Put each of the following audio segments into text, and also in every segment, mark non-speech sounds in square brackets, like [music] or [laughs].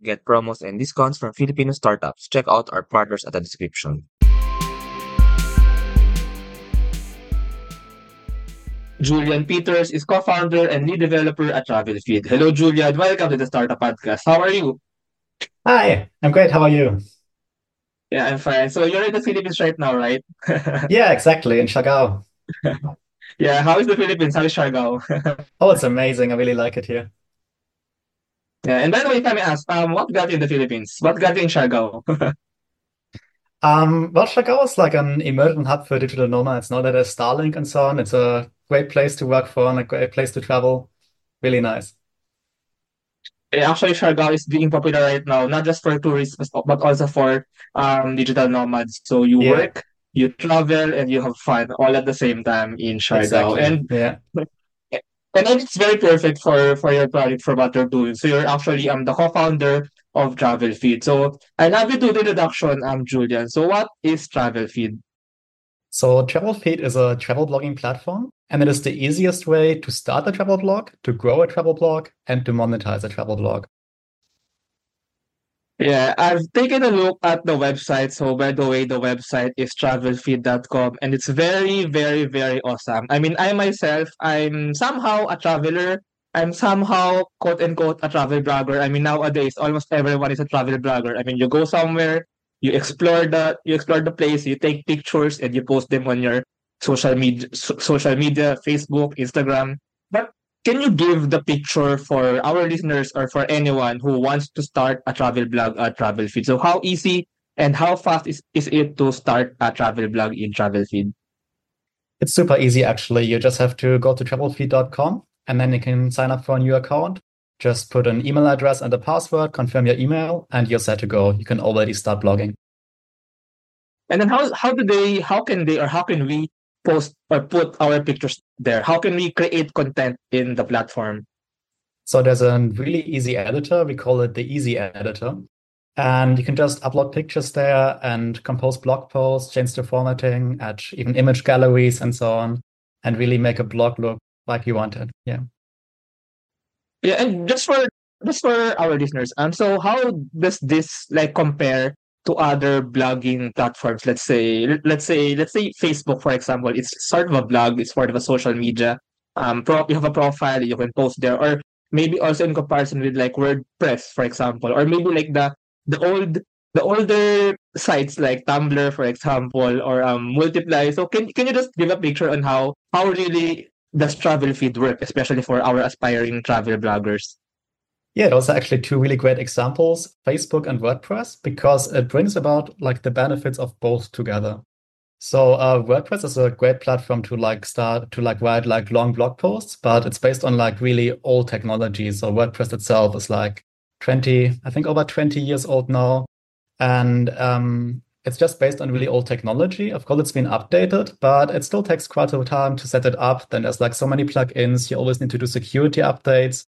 Get promos and discounts from Filipino startups. Check out our partners at the description. Julian Peters is co-founder and lead developer at TravelFeed. Hello, Julian. Welcome to the Startup Podcast. How are you? Hi, I'm great. How are you? Yeah, I'm fine. So you're in the Philippines right now, right? [laughs] Yeah, exactly, in Siargao. [laughs] Yeah, how is the Philippines? How is Siargao? [laughs] Oh, it's amazing. I really like it here. Yeah, and by the way, if I may ask, um, what got you in the Philippines? What got you in Siargao? [laughs] Um, well, Siargao is like an emerging hub for digital nomads. Now that there's Starlink and so on, it's a great place to work for and a great place to travel. Really nice. Eh, Actually, Siargao is being popular right now, not just for tourists, but but also for um digital nomads. So you Yeah, work, you travel, and you have fun all at the same time in Siargao. exactly. And Yeah. And it's very perfect for for your project for what you're doing. So you're actually um the co-founder of TravelFeed. So I love you do the introduction, um Julian. So what is TravelFeed? So TravelFeed is a travel blogging platform, and it is the easiest way to start a travel blog, to grow a travel blog, and to monetize a travel blog. Yeah, I've taken a look at the website. So, by the way, the website is travelfeed.com and it's very, very, very awesome. I mean, I myself, I'm somehow a traveler. I'm somehow, quote unquote, a travel blogger. I mean, nowadays, almost everyone is a travel blogger. I mean, you go somewhere, you explore the, you explore the place, you take pictures, and you post them on your social media, so- social media, Facebook, Instagram. Can you give the picture for our listeners or for anyone who wants to start a travel blog at Travel Feed? So how easy and how fast is, is it to start a travel blog in Travel Feed? It's super easy, actually. You just have to go to travelfeed.com and then you can sign up for a new account. Just put an email address and a password, confirm your email, and you're set to go. You can already start blogging. And then how how do they how can they or how can we post or put our pictures there? How can we create content in the platform? So there's a really easy editor. We call it the Easy Editor. And you can just upload pictures there and compose blog posts, change the formatting, add even image galleries and so on, and really make a blog look like you want it. Yeah. Yeah, and just for just for our listeners, um, so how does this like compare to other blogging platforms? Let's say, let- let's say, let's say Facebook, for example, it's sort of a blog, it's sort of a social media. Um, pro you have a profile, you can post there, or maybe also in comparison with like WordPress, for example, or maybe like the the old the older sites like Tumblr, for example, or um Multiply. So can can you just give a picture on how how really does travel feed work, especially for our aspiring travel bloggers? Yeah, those are actually two really great examples, Facebook and WordPress, because it brings about like the benefits of both together. So uh, WordPress is a great platform to like start to like write like long blog posts, but it's based on like really old technology. So WordPress itself is like 20, I think over 20 years old now. And um, it's just based on really old technology. Of course, it's been updated, but it still takes quite a time to set it up. Then there's like so many plugins. You always need to do security updates.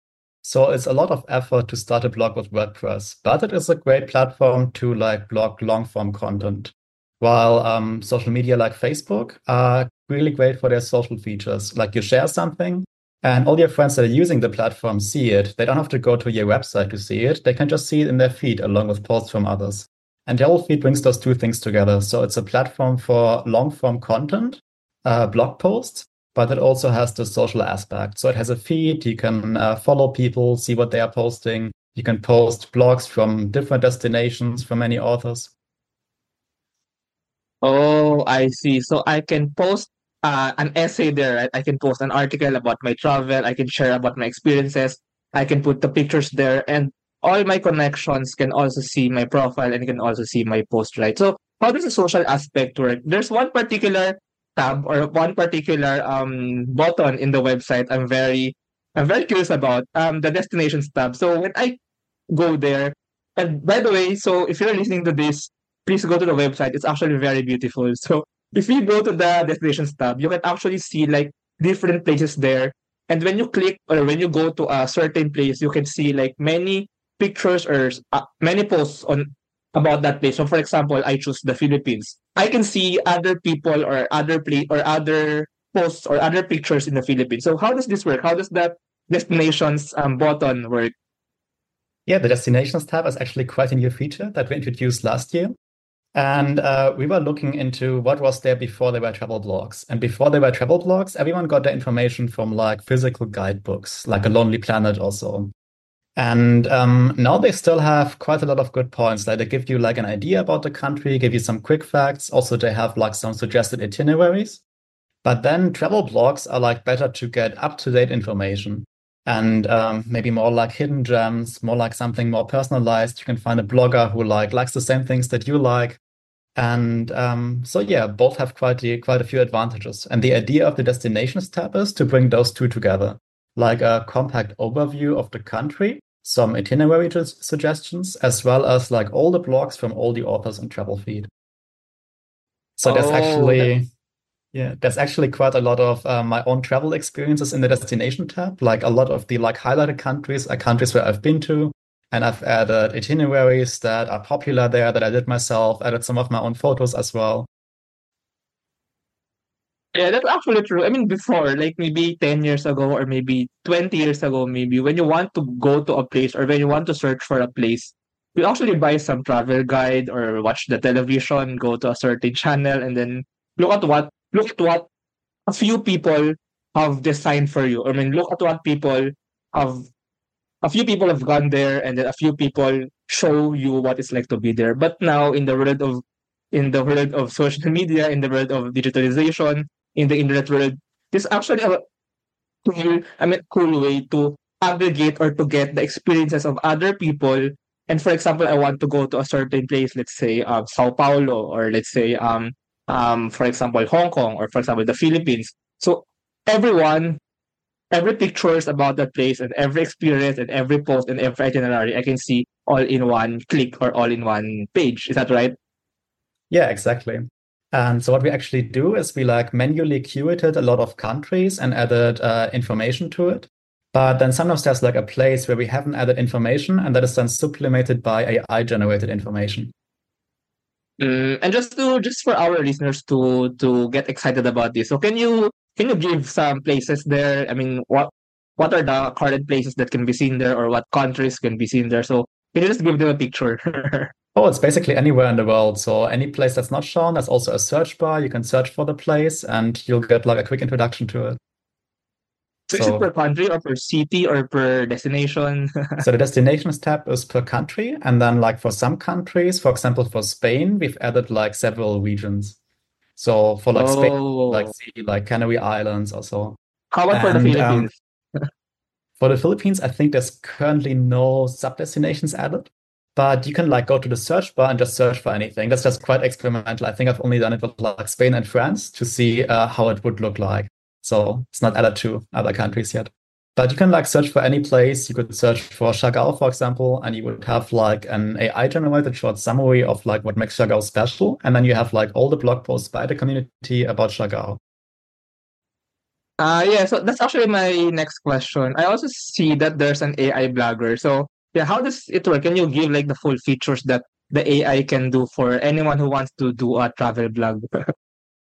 So it's a lot of effort to start a blog with WordPress, but it is a great platform to like blog long form content. While um, social media like Facebook are really great for their social features. Like you share something and all your friends that are using the platform see it. They don't have to go to your website to see it. They can just see it in their feed along with posts from others. And the whole feed brings those two things together. So it's a platform for long form content, uh, blog posts, but it also has the social aspect. So it has a feed. You can uh, follow people, see what they are posting. You can post blogs from different destinations from many authors. Oh, I see. So I can post uh, an essay there, right? I can post an article about my travel. I can share about my experiences. I can put the pictures there, and all my connections can also see my profile and can also see my post, right? So how does the social aspect work? There's one particular tab or one particular um button in the website I'm very I'm very curious about um the destinations tab. So when I go there, and by the way, so if you're listening to this please go to the website. It's actually very beautiful. So if you go to the destinations tab, you can actually see like different places there. And when you click or when you go to a certain place, you can see like many pictures or uh, many posts on about that place. So for example, I choose the Philippines. I can see other people or other place or other posts or other pictures in the Philippines. So how does this work? How does that destinations um, button work? Yeah, the destinations tab is actually quite a new feature that we introduced last year. And uh, we were looking into what was there before there were travel blogs. And before there were travel blogs, everyone got their information from like physical guidebooks, like a Lonely Planet or so. And um, now they still have quite a lot of good points. Like they give you like an idea about the country, give you some quick facts. Also, they have like some suggested itineraries. But then travel blogs are like better to get up to date information and um, maybe more like hidden gems, more like something more personalized. You can find a blogger who like likes the same things that you like. And um, so yeah, both have quite a, quite a few advantages. And the idea of the destinations tab is to bring those two together, like a compact overview of the country, some itinerary suggestions, as well as like all the blogs from all the authors on Travel Feed. So oh, that's actually yeah, there's actually quite a lot of uh, my own travel experiences in the destination tab. Like a lot of the like highlighted countries are countries where I've been to, and I've added itineraries that are popular there that I did myself. Added some of my own photos as well. Yeah, that's actually true. I mean, before, like maybe 10 years ago or maybe 20 years ago, maybe when you want to go to a place or when you want to search for a place, you actually buy some travel guide or watch the television, go to a certain [laughs] channel, and then look at what look at what a few people have designed for you. I mean, look at what people have. A few people have gone there, and then a few people show you what it's like to be there. But now, in the world of in the world of [laughs] social media, in the world of digitalization, in the internet world, this actually a cool, I mean, cool way to aggregate or to get the experiences of other people. And for example, I want to go to a certain place, let's say um, Sao Paulo, or let's say um, um, for example, Hong Kong or for example, the Philippines. So everyone, every pictures about that place and every experience and every post and every itinerary I can see all in one click or all in one page. Is that right? Yeah, exactly. And so what we actually do is we like manually curated a lot of countries and added uh, information to it. But then sometimes there's like a place where we haven't added information and that is then supplemented by AI generated information. Mm, and just to just for our listeners to to get excited about this, so can you can you give some places there? I mean, what what are the current places that can be seen there, or what countries can be seen there? So can you just give them a picture? [laughs] oh, it's basically anywhere in the world. So any place that's not shown, there's also a search bar. You can search for the place, and you'll get like a quick introduction to it. So, so, is it per country or per city or per destination? [laughs] so the destinations tab is per country. And then like for some countries, for example, for Spain, we've added like several regions. So for like oh. Spain, like see like Canary Islands or so. How about and, for the um, Philippines? Um, for the Philippines, I think there's currently no sub destinations added. But you can like go to the search bar and just search for anything. That's just quite experimental. I think I've only done it with like Spain and France to see uh, how it would look like. So it's not added to other countries yet. But you can like search for any place. You could search for Siargao, for example, and you would have like an AI generated short summary of like what makes Siargao special. And then you have like all the blog posts by the community about Siargao. Uh, yeah, so that's actually my next question. I also see that there's an AI blogger. So yeah, how does it work? Can you give like the full features that the AI can do for anyone who wants to do a travel blog? [laughs]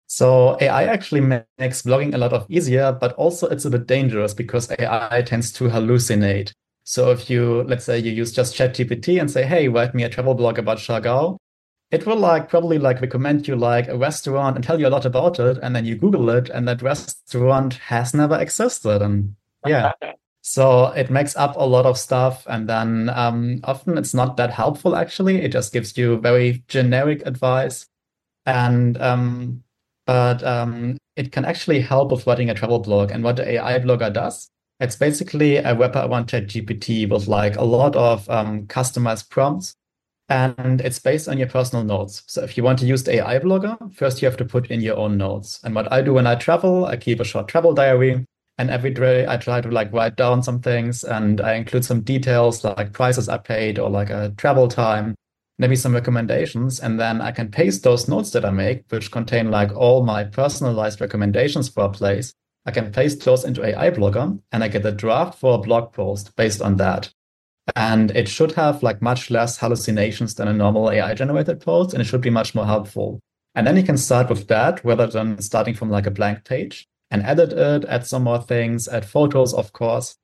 So AI actually makes blogging a lot of easier, but also it's a bit dangerous because AI tends to hallucinate. So if you, let's say you use just ChatGPT and say, hey, write me a travel blog about Siargao, it will like probably like recommend you like a restaurant and tell you a lot about it. And then you Google it and that restaurant has never existed. And yeah. [laughs] So it makes up a lot of stuff, and then um, often it's not that helpful. Actually, it just gives you very generic advice, and um, but um, it can actually help with writing a travel blog. And what the AI blogger does, it's basically a wrapper around ChatGPT with like a lot of um, customized prompts. And it's based on your personal notes. So if you want to use the AI blogger, first you have to put in your own notes. And what I do when I travel, I keep a short travel diary. And every day I try to like write down some things and I include some details like prices I paid or like a travel time maybe some recommendations, and then I can paste those notes that I make, which contain like all my personalized recommendations for a place. I can paste those into AI Blogger, and I get a draft for a blog post based on that. And it should have like much less hallucinations than a normal AI generated post, and it should be much more helpful. And then you can start with that rather than starting from like a blank page and edit it, add some more things, add photos, of course.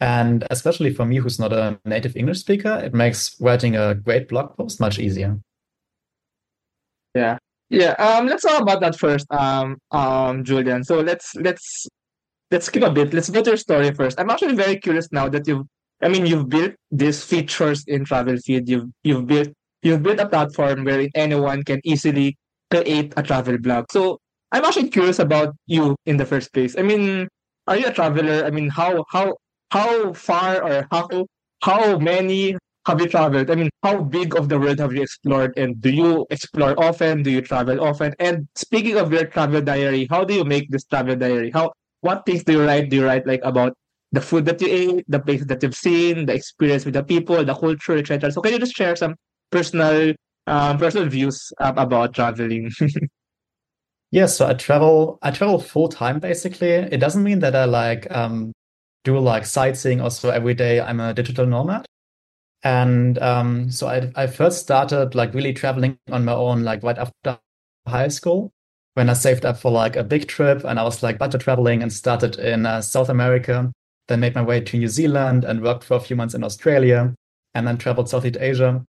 And especially for me, who's not a native English speaker, it makes writing a great blog post much easier. Yeah. Yeah. Um, let's talk about that first, um, um, Julian. So let's let's let's skip a bit. Let's go to your story first. I'm actually very curious now that you've I mean you've built these features in travel feed. You've you've built you've built a platform where anyone can easily create a travel blog. So I'm actually curious about you in the first place. I mean, are you a traveler? I mean, how how how far or how how many have you traveled? I mean, how big of the world have you explored? And do you explore often? Do you travel often? And speaking of your travel diary, how do you make this travel diary? How what things do you write? Do you write like about the food that you ate, the places that you've seen, the experience with the people, the culture, etc. So can you just share some personal um, personal views um, about traveling? [laughs] yeah, so I travel. I travel full time basically. It doesn't mean that I like um, do like sightseeing or so every day. I'm a digital nomad. And um, so I, I first started like really traveling on my own, like right after high school, when I saved up for like a big trip and I was like budget traveling and started in uh, South America, then made my way to New Zealand and worked for a few months in Australia, and then traveled Southeast Asia.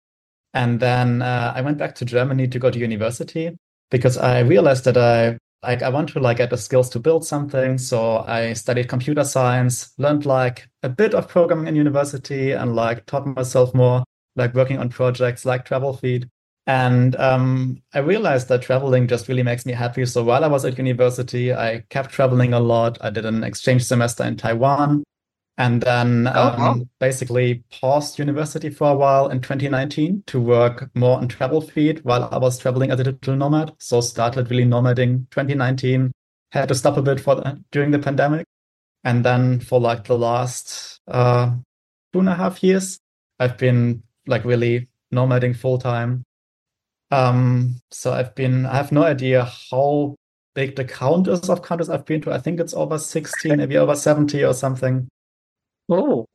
And then uh, I went back to Germany to go to university because I realized that I like I want to like get the skills to build something. So I studied computer science, learned like a bit of programming in university, and like taught myself more, like working on projects like Travel Feed. And um, I realized that traveling just really makes me happy. So while I was at university, I kept traveling a lot. I did an exchange semester in Taiwan and then oh, um, oh. basically paused university for a while in 2019 to work more on travel feed while I was traveling as a digital nomad. So started really nomading 2019, had to stop a bit for the, during the pandemic. And then for like the last uh, two and a half years, I've been like really nomading full time. Um, so I've been, I have no idea how big the count is of countries I've been to. I think it's over 60, maybe over 70 or something. Oh.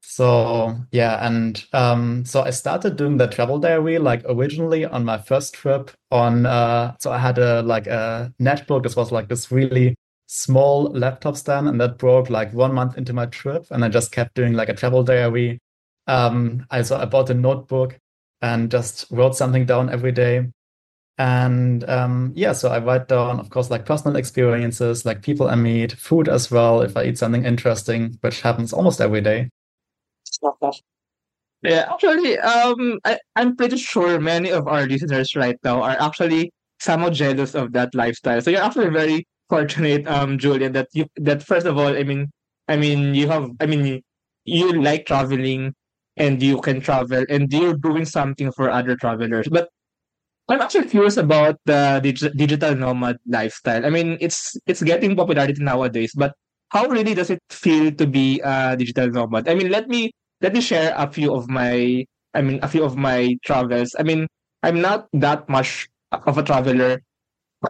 So yeah, and um, so I started doing the travel diary like originally on my first trip on. Uh, so I had a like a netbook. This was like this really small laptop stand, and that broke like one month into my trip, and I just kept doing like a travel diary. Um, I so I bought a notebook and just wrote something down every day. And um, yeah, so I write down, of course, like personal experiences, like people I meet, food as well, if I eat something interesting, which happens almost every day. Yeah, actually, um, I, I'm pretty sure many of our listeners right now are actually somewhat jealous of that lifestyle. So you're actually very fortunate, um, Julian, that you that first of all, I mean, I mean, you have, I mean, you like traveling, and you can travel, and you're doing something for other travelers. But I'm actually curious about the dig- digital nomad lifestyle. I mean, it's it's getting popularity nowadays, but how really does it feel to be a digital nomad? I mean, let me let me share a few of my I mean a few of my travels. I mean, I'm not that much of a traveler.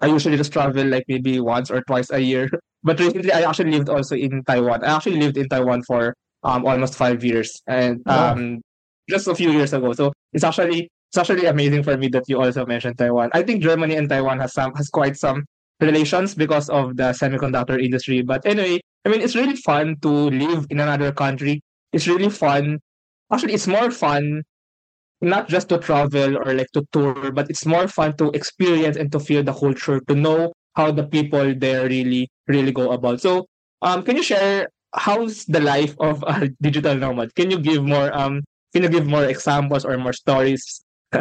I usually just travel like maybe once or twice a year. [laughs] But recently, I actually lived also in Taiwan. I actually lived in Taiwan for um almost five years, and um just a few years ago. So it's actually it's actually amazing for me that you also mentioned Taiwan. I think Germany and Taiwan has some has quite some relations because of the semiconductor industry. But anyway, I mean it's really fun to live in another country. It's really fun. Actually, it's more fun not just to travel or like to tour, but it's more fun to experience and to feel the culture, to know how the people there really, really go about. So, um, can you share how's the life of a [laughs] digital nomad? Can you give more um, can you give more examples or more stories [laughs]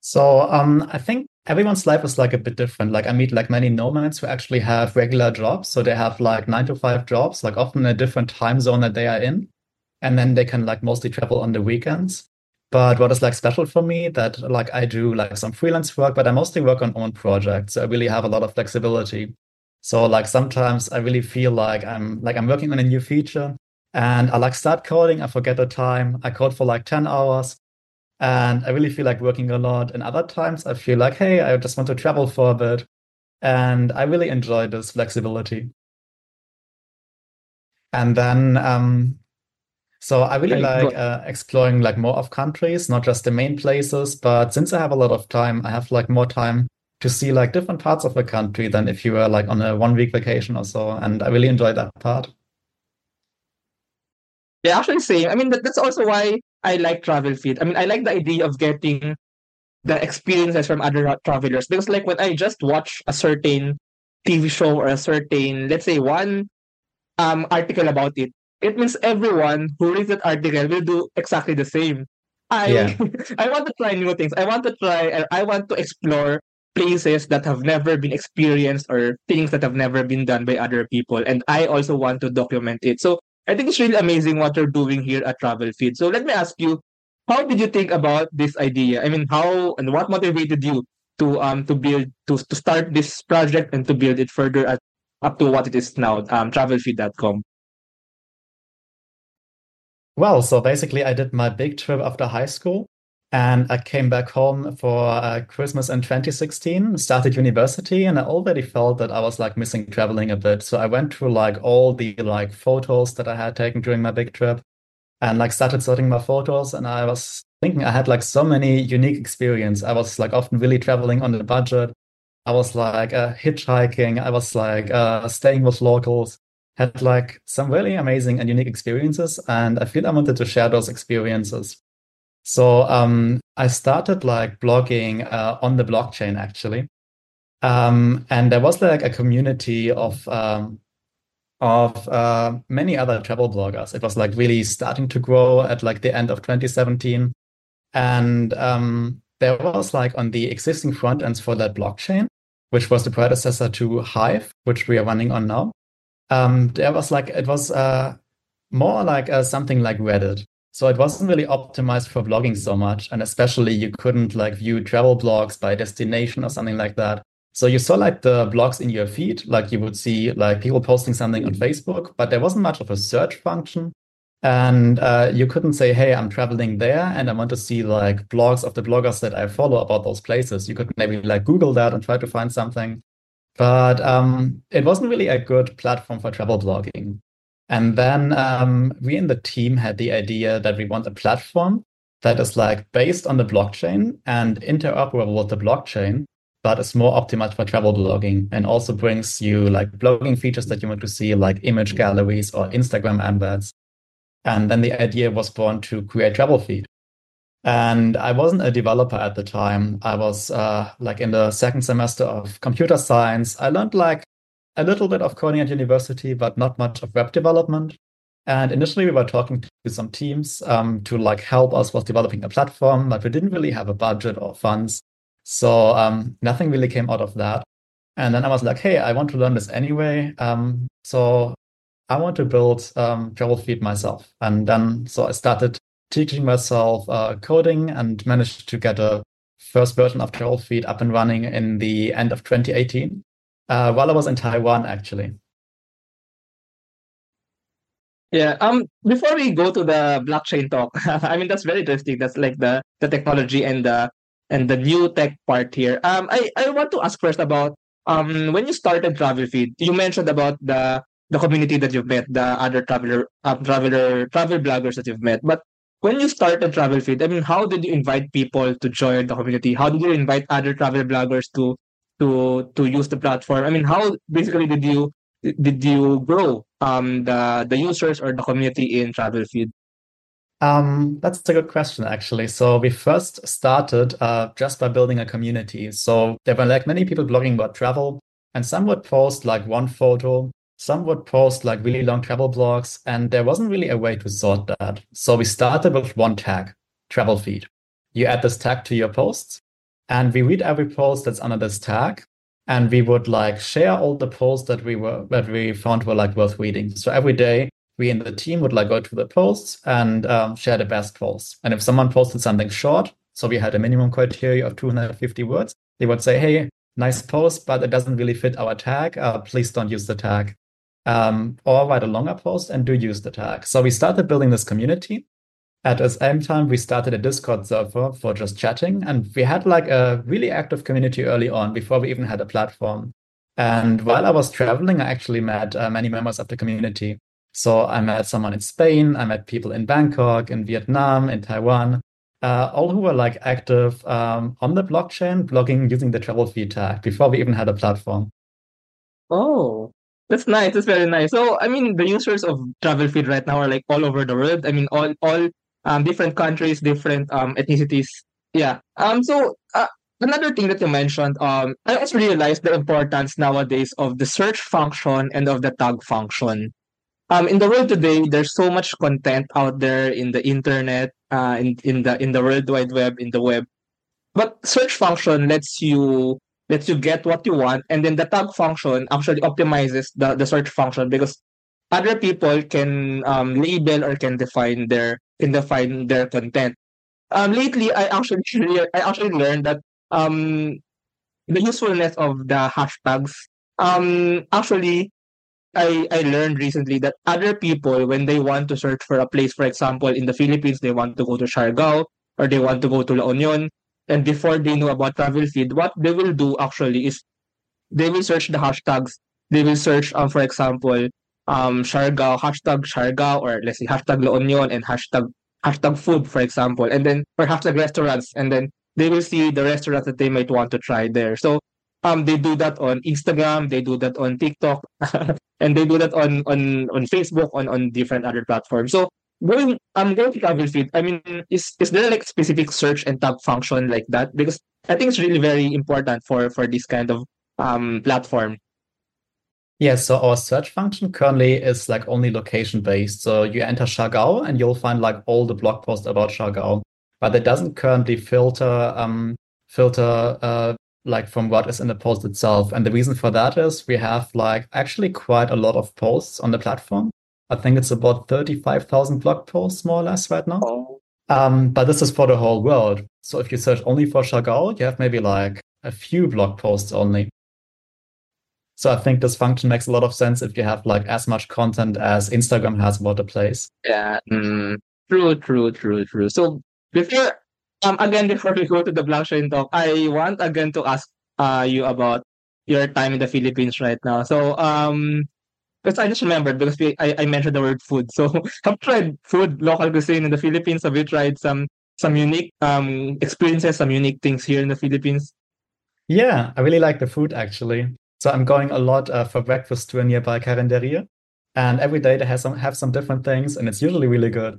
so um, I think everyone's life is like a bit different. Like I meet like many nomads who actually have regular jobs. So they have like nine to five jobs, like often in a different time zone that they are in. And then they can like mostly travel on the weekends. But what is like special for me that like I do like some freelance work, but I mostly work on own projects. So I really have a lot of flexibility. So like sometimes I really feel like I'm like I'm working on a new feature and I like start coding, I forget the time. I code for like 10 hours and I really feel like working a lot. And other times I feel like, hey, I just want to travel for a bit. And I really enjoy this flexibility. And then, um, so I really like uh, exploring like more of countries, not just the main places. But since I have a lot of time, I have like more time to see like different parts of the country than if you were like on a one week vacation or so. And I really enjoy that part. Yeah, actually same. I mean that, that's also why I like travel feed. I mean I like the idea of getting the experiences from other travelers because like when I just watch a certain TV show or a certain let's say one um article about it, it means everyone who reads that article will do exactly the same. I Yeah. [laughs] I want to try new things. I want to try I want to explore places that have never been experienced or things that have never been done by other people and I also want to document it. So I think it's really amazing what you're doing here at Travel Feed. So let me ask you, how did you think about this idea? I mean, how and what motivated you to um to build to to start this project and to build it further at, up to what it is now, um travelfeed.com? Well, so basically, I did my big trip after high school, and I came back home for uh, Christmas in 2016, started university, and I already felt that I was like missing traveling a bit. So I went through like all the like photos that I had taken during my big trip, and like started sorting my photos, and I was thinking I had like so many unique experience. I was like often really traveling on a budget. I was like uh, hitchhiking. I was like uh, staying with locals had like some really amazing and unique experiences, and I feel I wanted to share those experiences. So um, I started like blogging uh, on the blockchain actually, um, and there was like a community of um, of uh, many other travel bloggers. It was like really starting to grow at like the end of 2017, and um, there was like on the existing front ends for that blockchain, which was the predecessor to Hive, which we are running on now um, there was like it was uh, more like uh, something like Reddit. So it wasn't really optimized for blogging so much, and especially you couldn't like view travel blogs by destination or something like that. So you saw like the blogs in your feed, like you would see like people posting something on Facebook, but there wasn't much of a search function. And uh, you couldn't say, hey, I'm traveling there and I want to see like blogs of the bloggers that I follow about those places. You could maybe like Google that and try to find something. But um, it wasn't really a good platform for travel blogging. And then um, we in the team had the idea that we want a platform that is like based on the blockchain and interoperable with the blockchain, but is more optimized for travel blogging and also brings you like blogging features that you want to see, like image galleries or Instagram embeds. And then the idea was born to create Travel Feed. And I wasn't a developer at the time. I was uh, like in the second semester of computer science. I learned like a little bit of coding at university, but not much of web development. And initially, we were talking to some teams um, to like help us with developing a platform, but we didn't really have a budget or funds, so um, nothing really came out of that. And then I was like, "Hey, I want to learn this anyway, um, so I want to build um, Feed myself." And then so I started teaching myself uh, coding and managed to get a first version of Feed up and running in the end of 2018 uh, while I was in Taiwan, actually. Yeah. Um. Before we go to the blockchain talk, [laughs] I mean that's very interesting. That's like the the technology and the and the new tech part here. Um. I I want to ask first about um when you started Travel Feed. You mentioned about the the community that you've met, the other traveler, uh, traveler, travel bloggers that you've met. But when you started Travel Feed, I mean, how did you invite people to join the community? How did you invite other travel bloggers to to to use the platform? I mean, how basically did you did you grow um the the users or the community in Travel Feed? Um, that's a good question, actually. So we first started uh, just by building a community. So there were like many people blogging about travel, and some would post like one photo, some would post like really long travel blogs, and there wasn't really a way to sort that. So we started with one tag, travel feed. You add this tag to your posts, and we read every post that's under this tag, and we would like share all the posts that we were that we found were like worth reading. So every day we in the team would like go to the posts and um, share the best posts. And if someone posted something short, so we had a minimum criteria of 250 words, they would say, "Hey, nice post, but it doesn't really fit our tag. Uh, please don't use the tag." Um, or write a longer post and do use the tag. So we started building this community. At the same time, we started a Discord server for just chatting, and we had like a really active community early on before we even had a platform. And while I was traveling, I actually met uh, many members of the community. So I met someone in Spain, I met people in Bangkok, in Vietnam, in Taiwan, uh, all who were like active um, on the blockchain, blogging using the travel feed tag before we even had a platform. Oh, That's nice. That's very nice. So, I mean, the users of Travel Feed right now are like all over the world. I mean, all all um different countries, different um ethnicities. Yeah. Um. So, uh, another thing that you mentioned, um, I also realized the importance nowadays of the search function and of the tag function. Um, in the world today, there's so much content out there in the internet, uh, in in the in the World Wide Web, in the web. But search function lets you lets you get what you want, and then the tag function actually optimizes the the search function because other people can um, label or can define their can define their content. Um, lately, I actually [laughs] I actually learned that um, the usefulness of the hashtags. Um, actually, I I learned recently that other people when they want to search for a place, for example, in the Philippines, they want to go to Siargao or they want to go to La Union, and before they know about travel feed, what they will do actually is they will search the hashtags. They will search, um, for example, um, Siargao, hashtag Siargao, or let's say hashtag La Union and hashtag hashtag food, for example, and then or hashtag restaurants, and then they will see the restaurants that they might want to try there. So um, they do that on Instagram, they do that on TikTok, [laughs] and they do that on on on Facebook, on on different other platforms. So going I'm going to travel feed. I mean, is is there like specific search and tab function like that? Because I think it's really very important for for this kind of um platform. Yeah, so our search function currently is like only location based. So you enter Siargao and you'll find like all the blog posts about Siargao, but it doesn't currently filter um filter uh like from what is in the post itself. And the reason for that is we have like actually quite a lot of posts on the platform. I think it's about 35,000 blog posts more or less right now. Oh. Um, but this is for the whole world. So if you search only for Siargao, you have maybe like a few blog posts only. So I think this function makes a lot of sense if you have like as much content as Instagram has about the place. Yeah, mm, true, true, true, true. So before, um, again, before we go to the blockchain talk, I want again to ask uh you about your time in the Philippines right now. So um, because I just remembered because we, I I mentioned the word food. So [laughs] have tried food, local cuisine in the Philippines. Have you tried some some unique um experiences, some unique things here in the Philippines? Yeah, I really like the food actually. So I'm going a lot uh, for breakfast to a nearby carinderia, and every day they have some have some different things, and it's usually really good.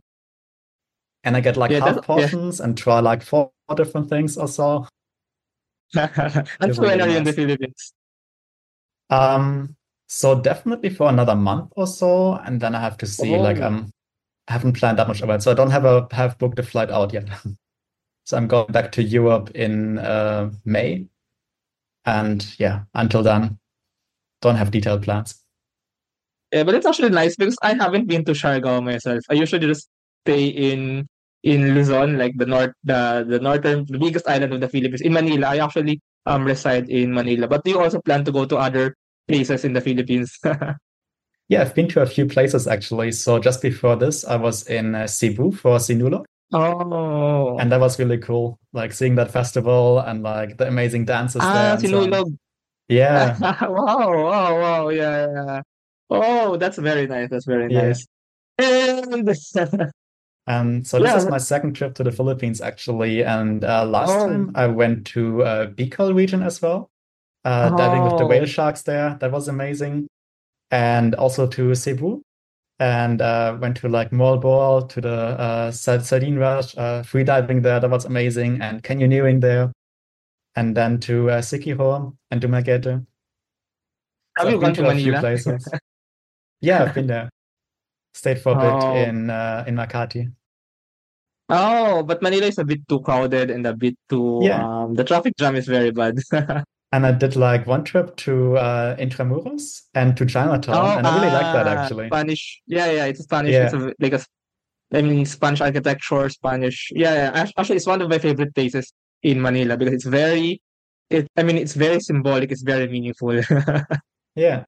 And I get like Yeah, half that's- yeah. portions and try like four different things or so. [laughs] and It's so when really are you in the. Philippines? Um, so definitely for another month or so, and then I have to see. Like Oh. um, I haven't planned that much about it, so I don't have a have booked a flight out yet. [laughs] So I'm going back to Europe in uh, May, and yeah, until then, don't have detailed plans. Yeah, but it's actually nice because I haven't been to Siargao myself. I usually just stay in in Luzon, like the north, the the northern, the biggest island of the Philippines. In Manila, I actually um reside in Manila. But do you also plan to go to other places in the Philippines? [laughs] Yeah, I've been to a few places actually. So just before this, I was in uh, Cebu for Sinulog, oh, and that was really cool. Like seeing that festival and like the amazing dances there ah, and so Yeah, [laughs] wow, wow, wow, yeah, yeah. Oh, that's very nice. That's very Yeah. nice. And and [laughs] so this Yeah. is my second trip to the Philippines actually. And uh, last Oh. time I went to uh, Bicol region as well, uh, diving with the Oh. whale sharks there. That was amazing. And also to Cebu, and uh, went to like Moalboal to the uh, Sa- Sardine Rush, uh, free diving there. That was amazing, and canyoneering there. And then to uh, Siquijor and to Dumaguete. have So you I've gone to to a few Manila? places. Yeah, I've been there. Stayed for a bit Oh. in uh, in Makati. Oh, but Manila is a bit too crowded and a bit too Yeah. um the traffic jam is very bad. [laughs] And I did like one trip to uh, Intramuros and to Chinatown, Oh, and I really like that ah, actually. Spanish. Yeah, yeah, it's Spanish. Yeah. It's a, like a, I mean, Spanish architecture, Spanish. Yeah, yeah. Actually, it's one of my favorite places in Manila because it's very, it. I mean, it's very symbolic. It's very meaningful. [laughs] Yeah.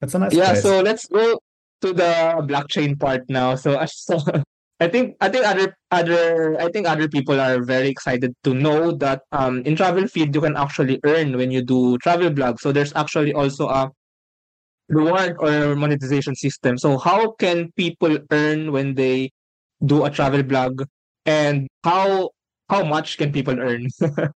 that's a nice yeah. place. So let's go to the blockchain part now. So, I- so [laughs] I think I think other other I think other people are very excited to know that um in travel feed you can actually earn when you do travel blogs. So there's actually also a reward or monetization system. So how can people earn when they do a travel blog and how how much can people earn? [laughs]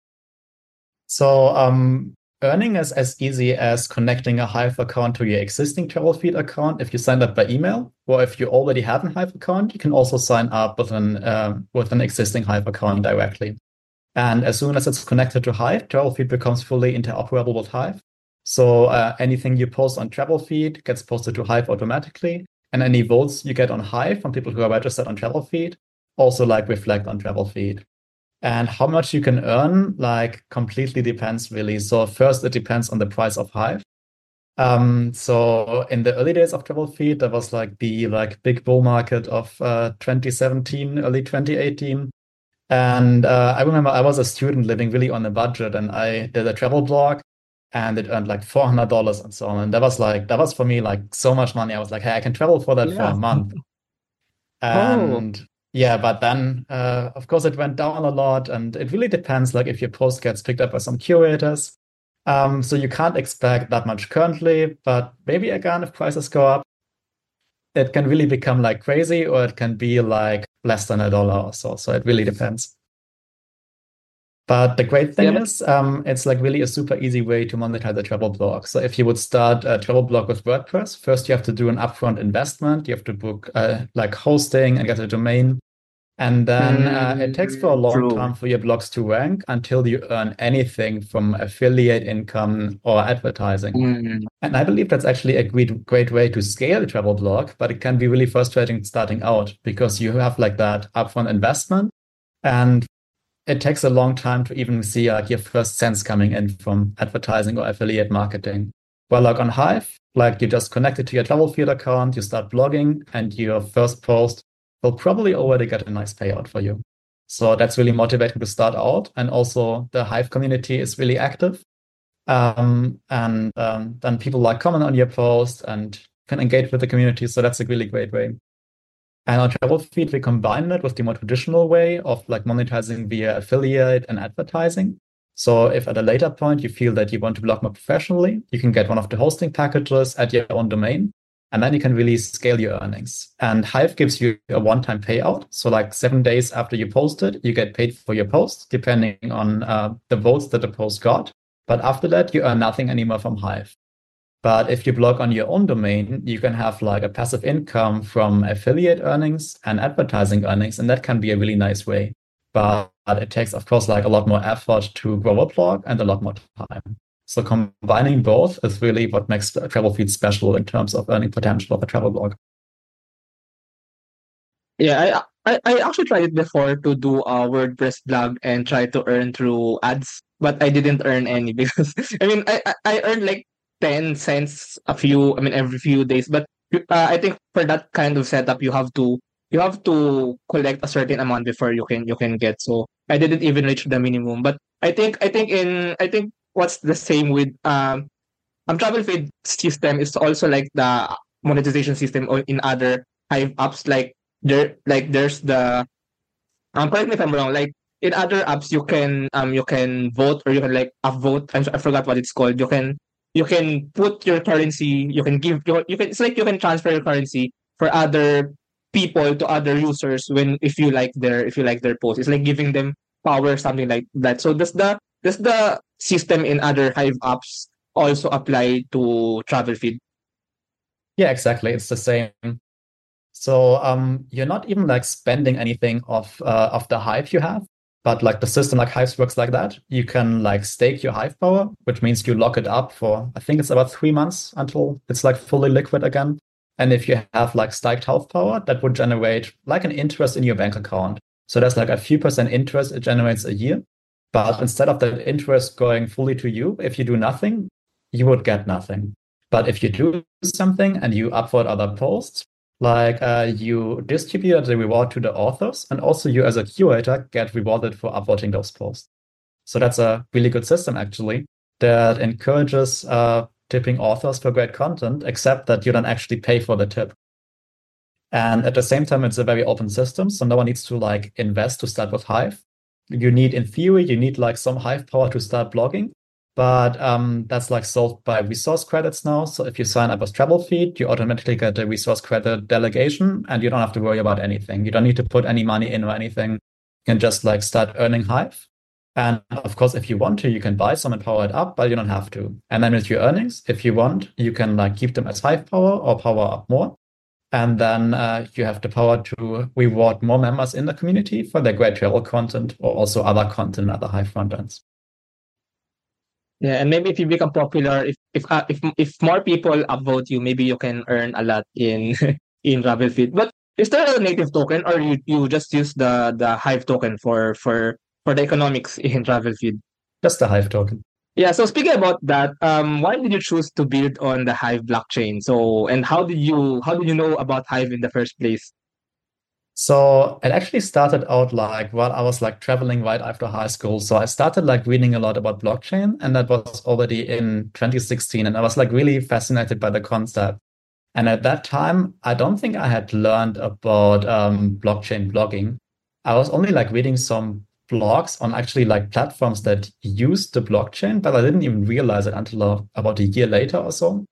So um, earning is as easy as connecting a Hive account to your existing Travelfeed account if you signed up by email, or if you already have a Hive account, you can also sign up with an uh, with an existing Hive account directly. And as soon as it's connected to Hive, Travelfeed becomes fully interoperable with Hive. So uh, anything you post on Travelfeed gets posted to Hive automatically, and any votes you get on Hive from people who are registered on Travelfeed also like reflect on Travelfeed. And how much you can earn, like, completely depends really. So first, it depends on the price of Hive. Um, so in the early days of Travelfeed, there was like the like big bull market of uh, 2017, early 2018. And uh, I remember I was a student living really on a budget, and I did a travel blog, and it earned like four hundred dollars and so on. And that was like that was for me like so much money. I was like, hey, I can travel for that yeah. for a month. [laughs] Oh. And. Yeah, but then uh, of course it went down a lot, and it really depends. Like if your post gets picked up by some curators, um, so you can't expect that much currently. But maybe again, if prices go up, it can really become like crazy, or it can be like less than a dollar or so. So it really depends. But the great thing yeah, is, um, it's like really a super easy way to monetize a travel blog. So if you would start a travel blog with WordPress, first you have to do an upfront investment. You have to book uh, like hosting and get a domain. And then mm, uh, it takes for a long true. time for your blogs to rank until you earn anything from affiliate income or advertising. Mm. And I believe that's actually a great, great way to scale a travel blog, but it can be really frustrating starting out because you have like that upfront investment. And it takes a long time to even see like your first cents coming in from advertising or affiliate marketing. Well, like on Hive, like you just connect it to your Travelfeed account, you start blogging, and your first post will probably already get a nice payout for you. So that's really motivating to start out. And also the Hive community is really active. Um, and um, then people like comment on your post and can engage with the community. So that's a really great way. And on Travel Feed, we combine that with the more traditional way of like monetizing via affiliate and advertising. So if at a later point you feel that you want to blog more professionally, you can get one of the hosting packages at your own domain, and then you can really scale your earnings. And Hive gives you a one-time payout. So like seven days after you post it, you get paid for your post, depending on uh, the votes that the post got. But after that, you earn nothing anymore from Hive. But if you blog on your own domain, you can have like a passive income from affiliate earnings and advertising earnings, and that can be a really nice way. But it takes, of course, like a lot more effort to grow a blog and a lot more time. So combining both is really what makes Travelfeed special in terms of earning potential of a travel blog. Yeah, I, I, I actually tried it before to do a WordPress blog and try to earn through ads, but I didn't earn any [laughs] because I mean I I earned like 10 cents a few i mean every few days. But uh, i think for that kind of setup you have to you have to collect a certain amount before you can you can get. So i didn't even reach the minimum. But i think i think in i think what's the same with um um Travelfeed system is also like the monetization system in other hive apps. Like there like there's the um correct me if i'm wrong. Like in other apps you can um you can vote or you can like a vote i forgot what it's called. You can you can put your currency, you can give you, you can it's like you can transfer your currency for other people to other users when if you like their if you like their post. It's like giving them power, something like that. So does the does the system in other Hive apps also apply to Travelfeed? Yeah, exactly. It's the same. So um, you're not even like spending anything of uh, of the Hive you have. But like the system like Hives works like that. You can like stake your Hive power, which means you lock it up for I think it's about three months until it's like fully liquid again. And if you have like staked Hive power, that would generate like an interest in your bank account. So that's like a few percent interest it generates a year. But instead of that interest going fully to you, if you do nothing, you would get nothing. But if you do something and you upvote other posts, like uh, you distribute the reward to the authors, and also you as a curator get rewarded for upvoting those posts. So that's a really good system actually that encourages uh, tipping authors for great content, except that you don't actually pay for the tip. And at the same time, it's a very open system, so no one needs to like invest to start with Hive. You need, in theory, you need like some Hive power to start blogging, but um, that's like solved by resource credits now. So if you sign up as travel feed, you automatically get a resource credit delegation and you don't have to worry about anything. You don't need to put any money in or anything. You can just like start earning Hive. And of course, if you want to, you can buy some and power it up, but you don't have to. And then with your earnings, if you want, you can like keep them as Hive power or power up more. And then uh, you have the power to reward more members in the community for their great travel content or also other content, other Hive frontends. Yeah, and maybe if you become popular, if if uh, if if more people upvote you, maybe you can earn a lot in [laughs] in TravelFeed. But is there a native token, or you you just use the the Hive token for for for the economics [laughs] in TravelFeed? Just the Hive token. Yeah. So speaking about that, um, why did you choose to build on the Hive blockchain? So, and how did you how did you know about Hive in the first place? So it actually started out like while I was like traveling right after high school. So I started like reading a lot about blockchain, and that was already in 2016. And I was like really fascinated by the concept. And at that time, I don't think I had learned about um, blockchain blogging. I was only like reading some blogs on actually like platforms that used the blockchain, but I didn't even realize it until about a year later or so.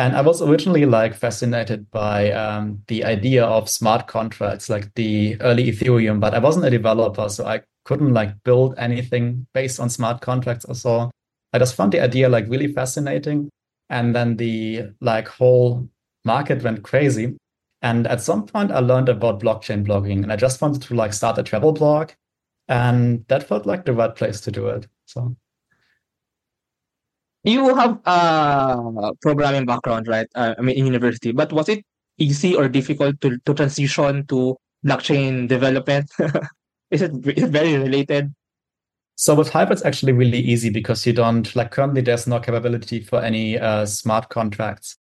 And I was originally like fascinated by um, the idea of smart contracts, like the early Ethereum, but I wasn't a developer, so I couldn't like build anything based on smart contracts or so. I just found the idea like really fascinating. And then the like whole market went crazy. And at some point I learned about blockchain blogging and I just wanted to like start a travel blog and that felt like the right place to do it so you have a programming background right uh, i mean in university but was it easy or difficult to, to transition to blockchain development [laughs] is it is it very related so with Hive, it's actually really easy because you don't like currently there's no capability for any uh, smart contracts.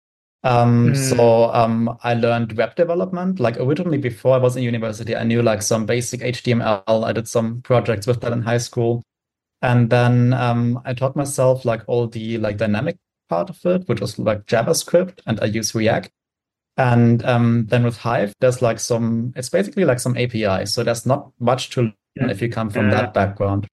Um, mm. So um, I learned web development. Like originally, before I was in university, I knew like some basic HTML. I did some projects with that in high school, and then um, I taught myself like all the like dynamic part of it, which was like JavaScript, and I use React. And um, then with Hive, there's like some. It's basically like some API. So there's not much to learn if you come from yeah. that background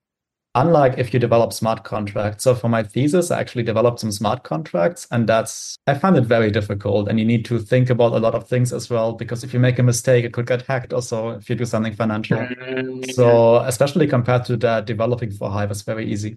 unlike if you develop smart contracts. So for my thesis, I actually developed some smart contracts, and that's I find it very difficult. And you need to think about a lot of things as well, because if you make a mistake, it could get hacked. Also, if you do something financial, mm-hmm. so especially compared to that, developing for Hive is very easy.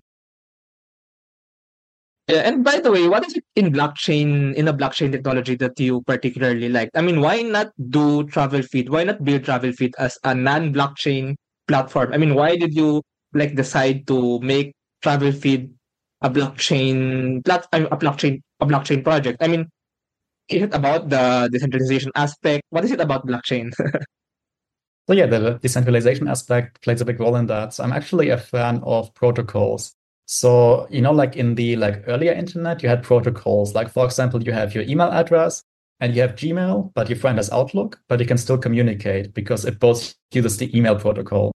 Yeah, and by the way, what is it in blockchain in a blockchain technology that you particularly like? I mean, why not do Travelfeed? Why not build Travelfeed as a non-blockchain platform? I mean, why did you like decide to make Travel Feed a blockchain plat- a blockchain a blockchain project? I mean, is it about the decentralization aspect? What is it about blockchain? [laughs] so yeah, the decentralization aspect plays a big role in that. So I'm actually a fan of protocols. So you know, like in the like earlier internet, you had protocols. Like for example, you have your email address and you have Gmail, but your friend has Outlook, but you can still communicate because it both uses the email protocol.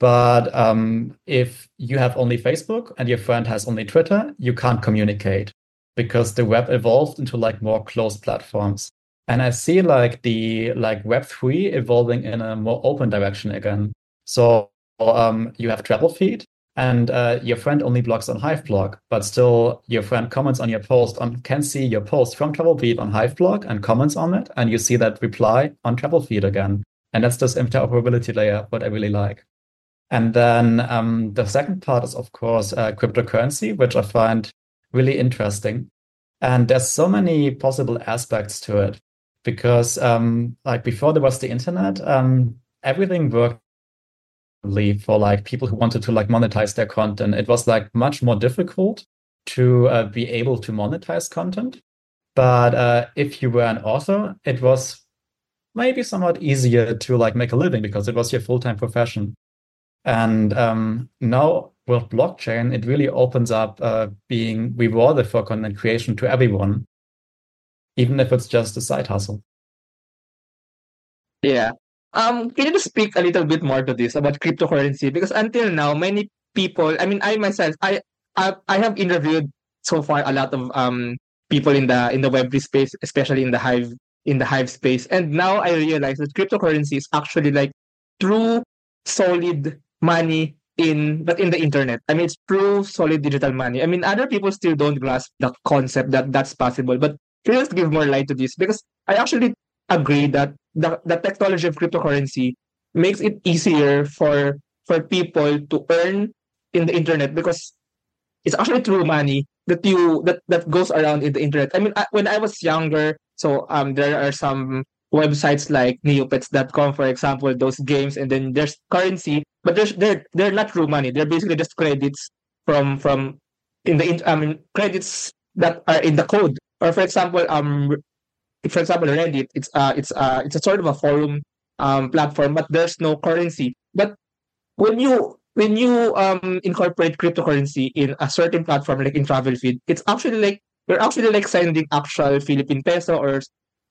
But um, if you have only Facebook and your friend has only Twitter, you can't communicate because the web evolved into like more closed platforms. And I see like the like Web three evolving in a more open direction again. So um, you have Travelfeed, and uh, your friend only blogs on Hiveblog, but still your friend comments on your post on can see your post from Travelfeed on Hiveblog and comments on it, and you see that reply on Travelfeed again. And that's this interoperability layer, what I really like. And then um, the second part is, of course, uh, cryptocurrency, which I find really interesting. And there's so many possible aspects to it because, um, like before there was the internet, um, everything worked for like people who wanted to like monetize their content. It was like much more difficult to uh, be able to monetize content. But uh, if you were an author, it was maybe somewhat easier to like make a living because it was your full time profession. And um, now with blockchain, it really opens up uh, being rewarded for content creation to everyone, even if it's just a side hustle. Yeah. Um, can you just speak a little bit more to this about cryptocurrency? Because until now, many people, I mean, I myself, I, I, I have interviewed so far a lot of um people in the in the Web3 space, especially in the Hive in the Hive space, and now I realize that cryptocurrency is actually like true, solid money in but in the internet. I mean, it's true solid digital money. I mean, other people still don't grasp the concept that that's possible. But can you just give more light to this? Because I actually agree that the, the technology of cryptocurrency makes it easier for for people to earn in the internet because it's actually true money that you that that goes around in the internet. I mean, I, when I was younger, so um, there are some websites like neopets.com, for example, those games, and then there's currency, but there's they're they're not true money. They're basically just credits from from in the I mean credits that are in the code. Or for example, um, for example, Reddit, it's uh it's uh it's a sort of a forum um platform, but there's no currency. But when you when you um incorporate cryptocurrency in a certain platform like in TravelFeed, it's actually like you're actually like sending actual Philippine peso or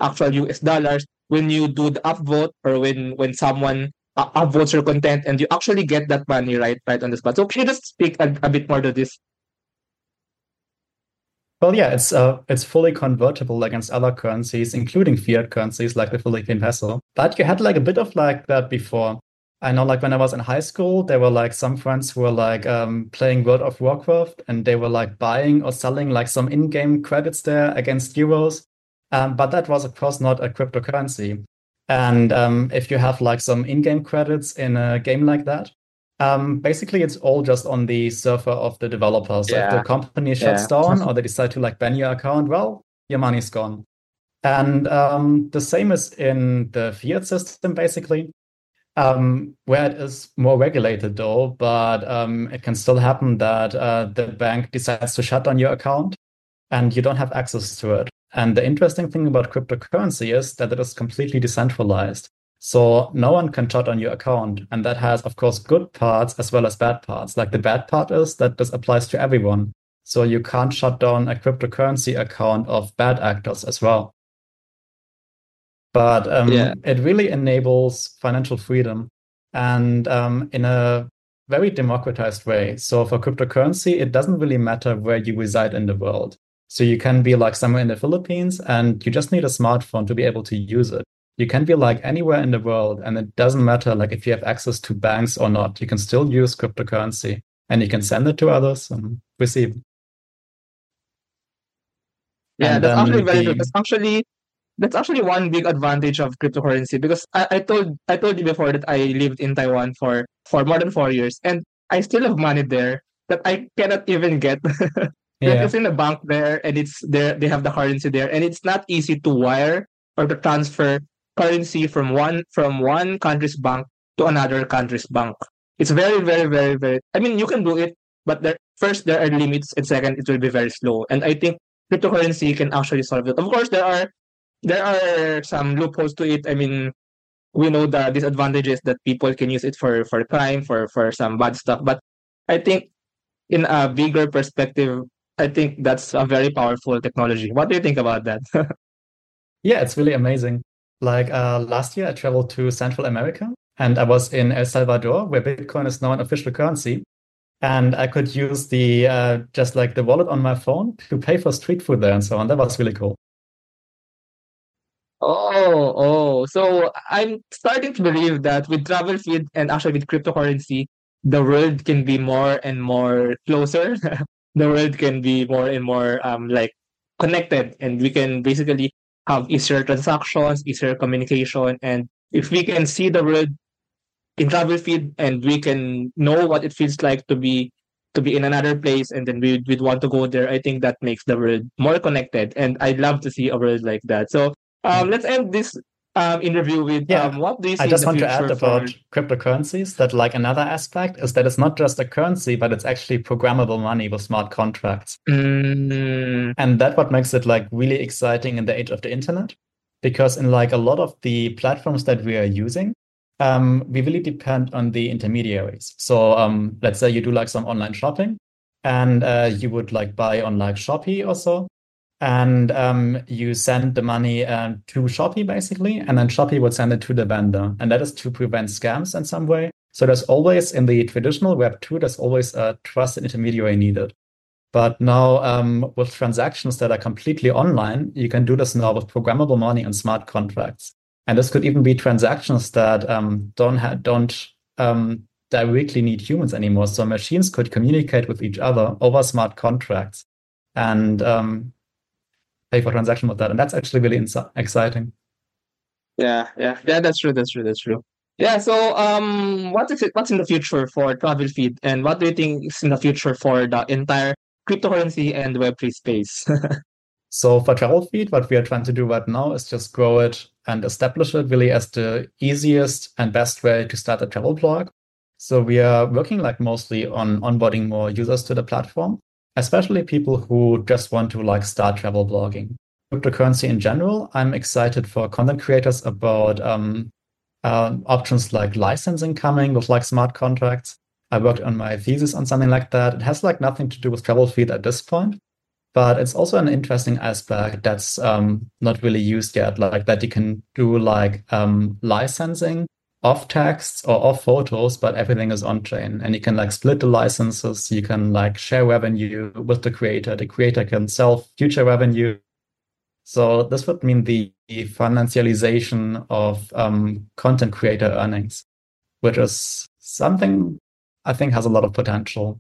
actual US dollars when you do the upvote or when when someone uh, upvotes your content and you actually get that money right right on the spot. So can you just speak a, a bit more to this? Well, yeah, it's uh, it's fully convertible against other currencies, including fiat currencies like the Philippine peso. But you had like a bit of like that before. I know, like when I was in high school, there were like some friends who were like um, playing World of Warcraft, and they were like buying or selling like some in-game credits there against euros. Um, but that was, of course, not a cryptocurrency. And um, if you have like some in-game credits in a game like that, um, basically it's all just on the server of the developer. So yeah. if the company shuts yeah. down [laughs] or they decide to like ban your account, well, your money's gone. And um, the same is in the fiat system, basically, um, where it is more regulated though, but um, it can still happen that uh, the bank decides to shut down your account and you don't have access to it. And the interesting thing about cryptocurrency is that it is completely decentralized. So no one can shut on your account. And that has, of course, good parts as well as bad parts. Like the bad part is that this applies to everyone. So you can't shut down a cryptocurrency account of bad actors as well. But um, yeah. it really enables financial freedom and um, in a very democratized way. So for cryptocurrency, it doesn't really matter where you reside in the world. So you can be like somewhere in the Philippines and you just need a smartphone to be able to use it. You can be like anywhere in the world and it doesn't matter like if you have access to banks or not. You can still use cryptocurrency and you can send it to others and receive. Yeah, and that's actually very the... good. That's actually that's actually one big advantage of cryptocurrency because I, I told I told you before that I lived in Taiwan for for more than four years and I still have money there that I cannot even get [laughs] Yeah. It's in a bank there and it's there they have the currency there and it's not easy to wire or to transfer currency from one from one country's bank to another country's bank. It's very, very, very, very I mean you can do it, but there first there are limits and second it will be very slow. And I think cryptocurrency can actually solve it. Of course there are there are some loopholes to it. I mean we know the disadvantages that people can use it for for crime, for for some bad stuff. But I think in a bigger perspective, I think that's a very powerful technology. What do you think about that? [laughs] yeah, it's really amazing. Like uh, last year, I traveled to Central America and I was in El Salvador, where Bitcoin is now an official currency. And I could use the uh, just like the wallet on my phone to pay for street food there and so on. That was really cool. Oh, oh. So I'm starting to believe that with TravelFeed and actually with cryptocurrency, the world can be more and more closer [laughs] the world can be more and more um like connected and we can basically have easier transactions, easier communication, and if we can see the world in TravelFeed and we can know what it feels like to be to be in another place and then we would want to go there, I think that makes the world more connected. And I'd love to see a world like that. So um, let's end this um, interview with yeah. Um, what do you I just want to add about cryptocurrencies that like another aspect is that it's not just a currency, but it's actually programmable money with smart contracts. Mm. And that what makes it like really exciting in the age of the internet. Because in like a lot of the platforms that we are using, um, we really depend on the intermediaries. So um, let's say you do like some online shopping and uh, you would like buy on like Shopee or so and um, you send the money uh, to Shopee basically, and then Shopee would send it to the vendor, and that is to prevent scams in some way. So there's always in the traditional Web two, there's always a trusted intermediary needed. But now um, with transactions that are completely online, you can do this now with programmable money and smart contracts. And this could even be transactions that um, don't ha- don't um, directly need humans anymore. So machines could communicate with each other over smart contracts. And um, pay for transaction with that. And that's actually really exciting. Yeah, yeah, yeah. That's true. That's true. That's true. Yeah, so um, what is it? What's in the future for Travel Feed, and what do you think is in the future for the entire cryptocurrency and Web3 space? [laughs] so for Travel Feed, what we are trying to do right now is just grow it and establish it really as the easiest and best way to start a travel blog. So we are working like mostly on onboarding more users to the platform, especially people who just want to like start travel blogging. Cryptocurrency in general, I'm excited for content creators about um, uh, options like licensing coming with like smart contracts. I worked on my thesis on something like that. It has like nothing to do with travel feed at this point, but it's also an interesting aspect that's um, not really used yet, like that you can do like um, licensing of texts or off photos, but everything is on chain and you can like split the licenses. You can like share revenue with the creator. The creator can sell future revenue so this would mean the financialization of um, content creator earnings, which is something I think has a lot of potential.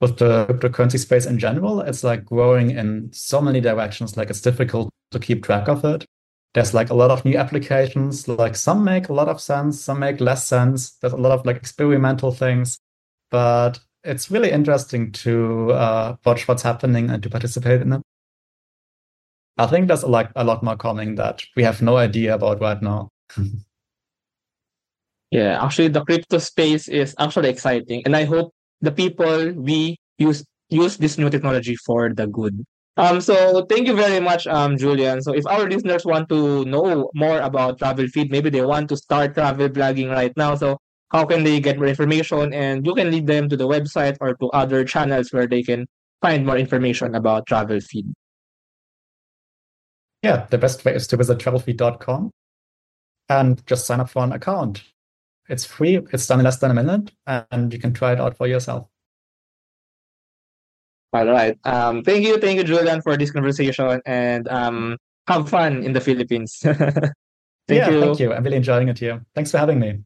With the cryptocurrency space in general, it's like growing in so many directions, like it's difficult to keep track of it. There's like a lot of new applications, like some make a lot of sense, some make less sense. There's a lot of like experimental things, but it's really interesting to uh, watch what's happening and to participate in it. I think there's like a lot more coming that we have no idea about right now. [laughs] yeah, actually, the crypto space is actually exciting, and I hope the people we use use this new technology for the good. Um, so thank you very much, um, Julian. So if our listeners want to know more about Travel Feed, maybe they want to start travel blogging right now. So how can they get more information? And you can lead them to the website or to other channels where they can find more information about Travel Feed. Yeah, the best way is to visit travelfeed.com and just sign up for an account. It's free, it's done in less than a minute, and you can try it out for yourself. All right. Um, thank you, thank you, Julian, for this conversation, and um, have fun in the Philippines. [laughs] thank yeah, you. thank you. I'm really enjoying it here. Thanks for having me.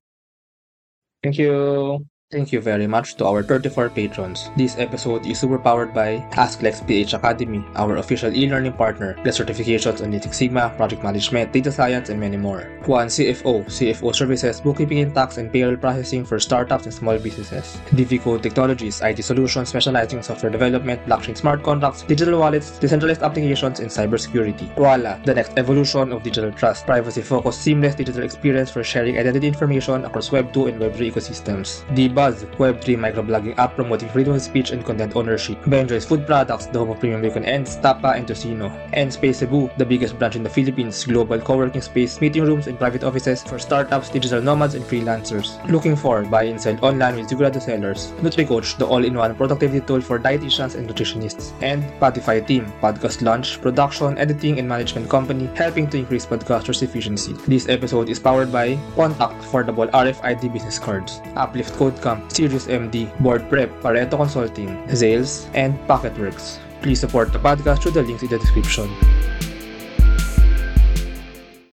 Thank you. Thank you very much to our 34 patrons. This episode is super powered by AskLex PH Academy, our official e-learning partner, get certifications on Lean Sigma, project management, data science, and many more. One CFO, CFO services, bookkeeping and tax and payroll processing for startups and small businesses. DV Code Technologies, IT solutions specializing in software development, blockchain smart contracts, digital wallets, decentralized applications, and cybersecurity. Voila, the next evolution of digital trust, privacy-focused seamless digital experience for sharing identity information across Web 2 and Web 3 ecosystems. The Buzz, Web3 microblogging app promoting freedom of speech and content ownership. Benjoy's Food Products, the home of premium bacon ends, Tapa, and Tocino. And Space Cebu, the biggest branch in the Philippines, global co-working space, meeting rooms, and private offices for startups, digital nomads, and freelancers. Looking for buy and sell online with Zigurado sellers. NutriCoach, the all-in-one productivity tool for dietitians and nutritionists. And Spotify Team, podcast launch, production, editing, and management company, helping to increase podcasters' efficiency. This episode is powered by Contakt Affordable RFID business cards, Uplift Code Camp, Sirius MD, Board Prep, Pareto Consulting, Zales, and Pocketworks. Please support the podcast through the links in the description.